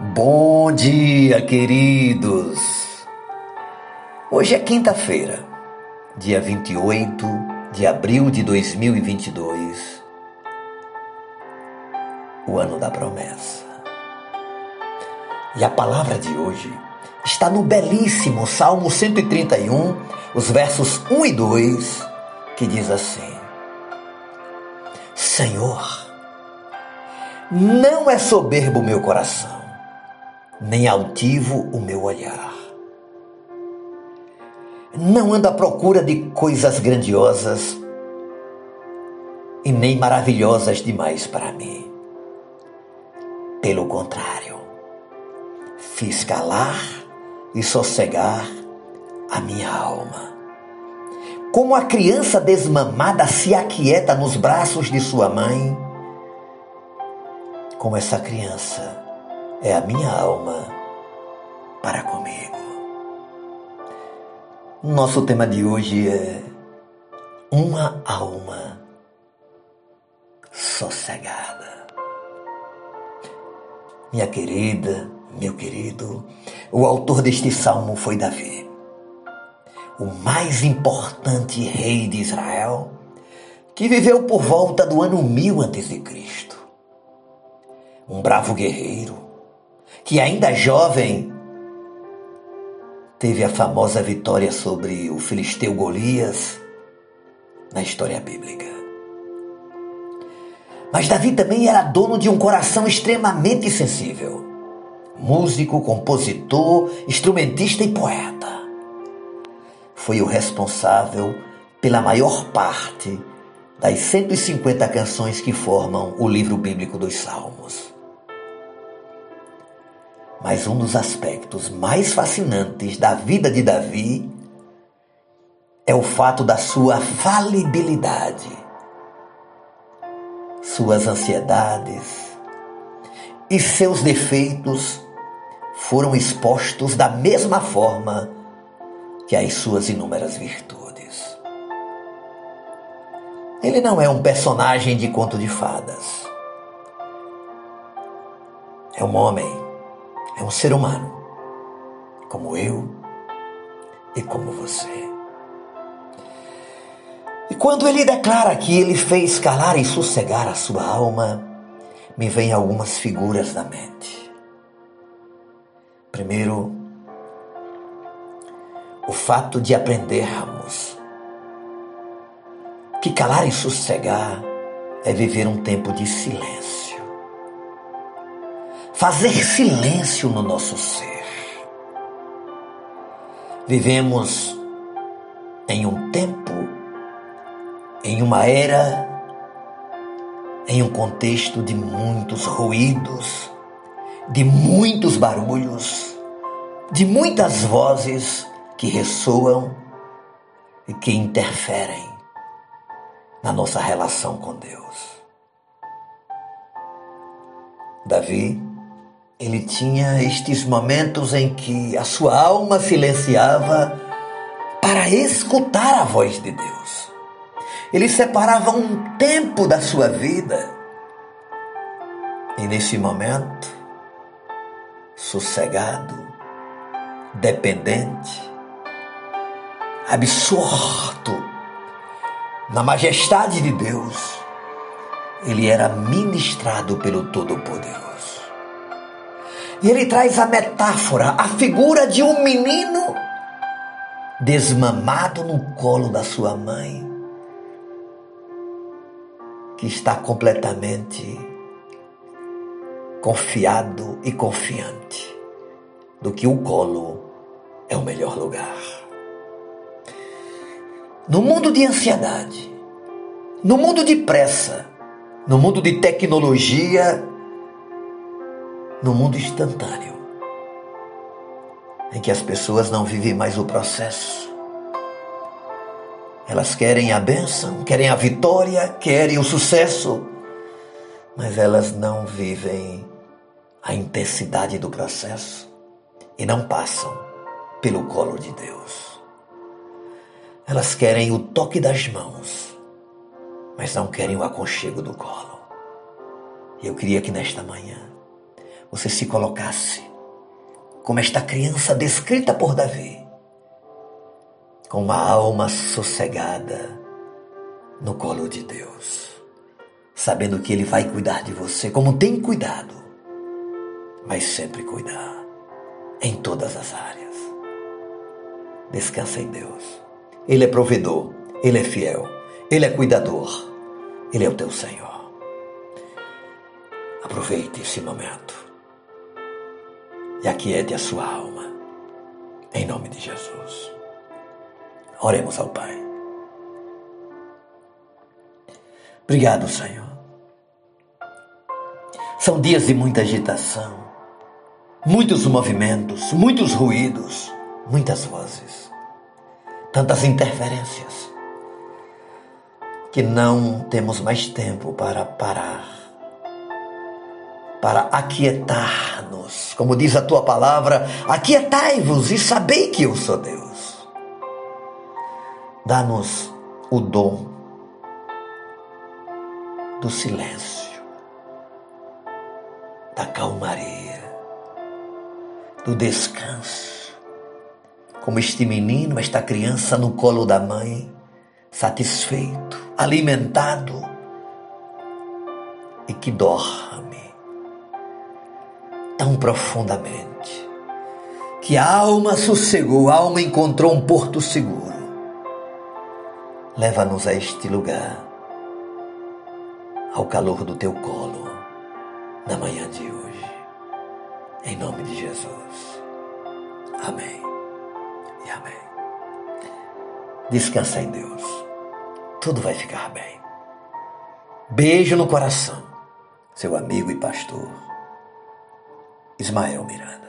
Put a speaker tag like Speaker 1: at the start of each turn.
Speaker 1: Bom dia, queridos! Hoje é quinta-feira, dia 28 de abril de 2022, o ano da promessa. E a palavra de hoje está no belíssimo Salmo 131, os versos 1 e 2, que diz assim: Senhor, não é soberbo o meu coração, nem altivo o meu olhar. Não ando à procura de coisas grandiosas e nem maravilhosas demais para mim. Pelo contrário, fiz calar e sossegar a minha alma. Como a criança desmamada se aquieta nos braços de sua mãe, como essa criança é a minha alma para comigo. Nosso tema de hoje é uma alma sossegada. Minha querida, meu querido, o autor deste salmo foi Davi, o mais importante rei de Israel, que viveu por volta do ano 1000 a.C. Um bravo guerreiro, que ainda jovem teve a famosa vitória sobre o filisteu Golias na história bíblica. Mas Davi também era dono de um coração extremamente sensível músico, compositor, instrumentista e poeta. Foi o responsável pela maior parte das 150 canções que formam o livro bíblico dos Salmos. Mas um dos aspectos mais fascinantes da vida de Davi é o fato da sua falibilidade, suas ansiedades e seus defeitos foram expostos da mesma forma que as suas inúmeras virtudes. Ele não é um personagem de conto de fadas. É um homem, é um ser humano, como eu e como você. E quando ele declara que ele fez calar e sossegar a sua alma, me vêm algumas figuras na mente. Primeiro, o fato de aprendermos que calar e sossegar é viver um tempo de silêncio. Fazer silêncio no nosso ser. Vivemos em um tempo, em uma era, em um contexto de muitos ruídos, de muitos barulhos, de muitas vozes que ressoam e que interferem na nossa relação com Deus. Davi, ele tinha estes momentos em que a sua alma silenciava para escutar a voz de Deus. Ele separava um tempo da sua vida. E nesse momento, sossegado, dependente, absorto na majestade de Deus, ele era ministrado pelo Todo-Poderoso. E ele traz a metáfora, a figura de um menino desmamado no colo da sua mãe, que está completamente confiado e confiante do que o colo é o melhor lugar. No mundo de ansiedade, no mundo de pressa, no mundo de tecnologia, no mundo instantâneo, em que as pessoas não vivem mais o processo. Elas querem a bênção, querem a vitória, querem o sucesso, mas elas não vivem a intensidade do processo e não passam pelo colo de Deus. Elas querem o toque das mãos, mas não querem o aconchego do colo. Eu queria que nesta manhã você se colocasse como esta criança descrita por Davi, com uma alma sossegada no colo de Deus, sabendo que Ele vai cuidar de você como tem cuidado, mas sempre cuidar em todas as áreas. Descansa em Deus. Ele é provedor, Ele é fiel, Ele é cuidador, Ele é o teu Senhor. Aproveite esse momento e aquiete a sua alma, em nome de Jesus. Oremos ao Pai. Obrigado, Senhor. São dias de muita agitação, muitos movimentos, muitos ruídos, muitas vozes, tantas interferências, que não temos mais tempo para parar, para aquietar-nos. Como diz a tua palavra, aquietai-vos e sabei que eu sou Deus. Dá-nos o dom do silêncio, da calmaria, do descanso. Como este menino, esta criança no colo da mãe, satisfeito, alimentado e que dorme tão profundamente que a alma sossegou, a alma encontrou um porto seguro. Leva-nos a este lugar ao calor do teu colo na manhã de hoje. Em nome de Jesus. Amém. E amém. Descansa em Deus. Tudo vai ficar bem. Beijo no coração. Seu amigo e pastor Ismael Miranda.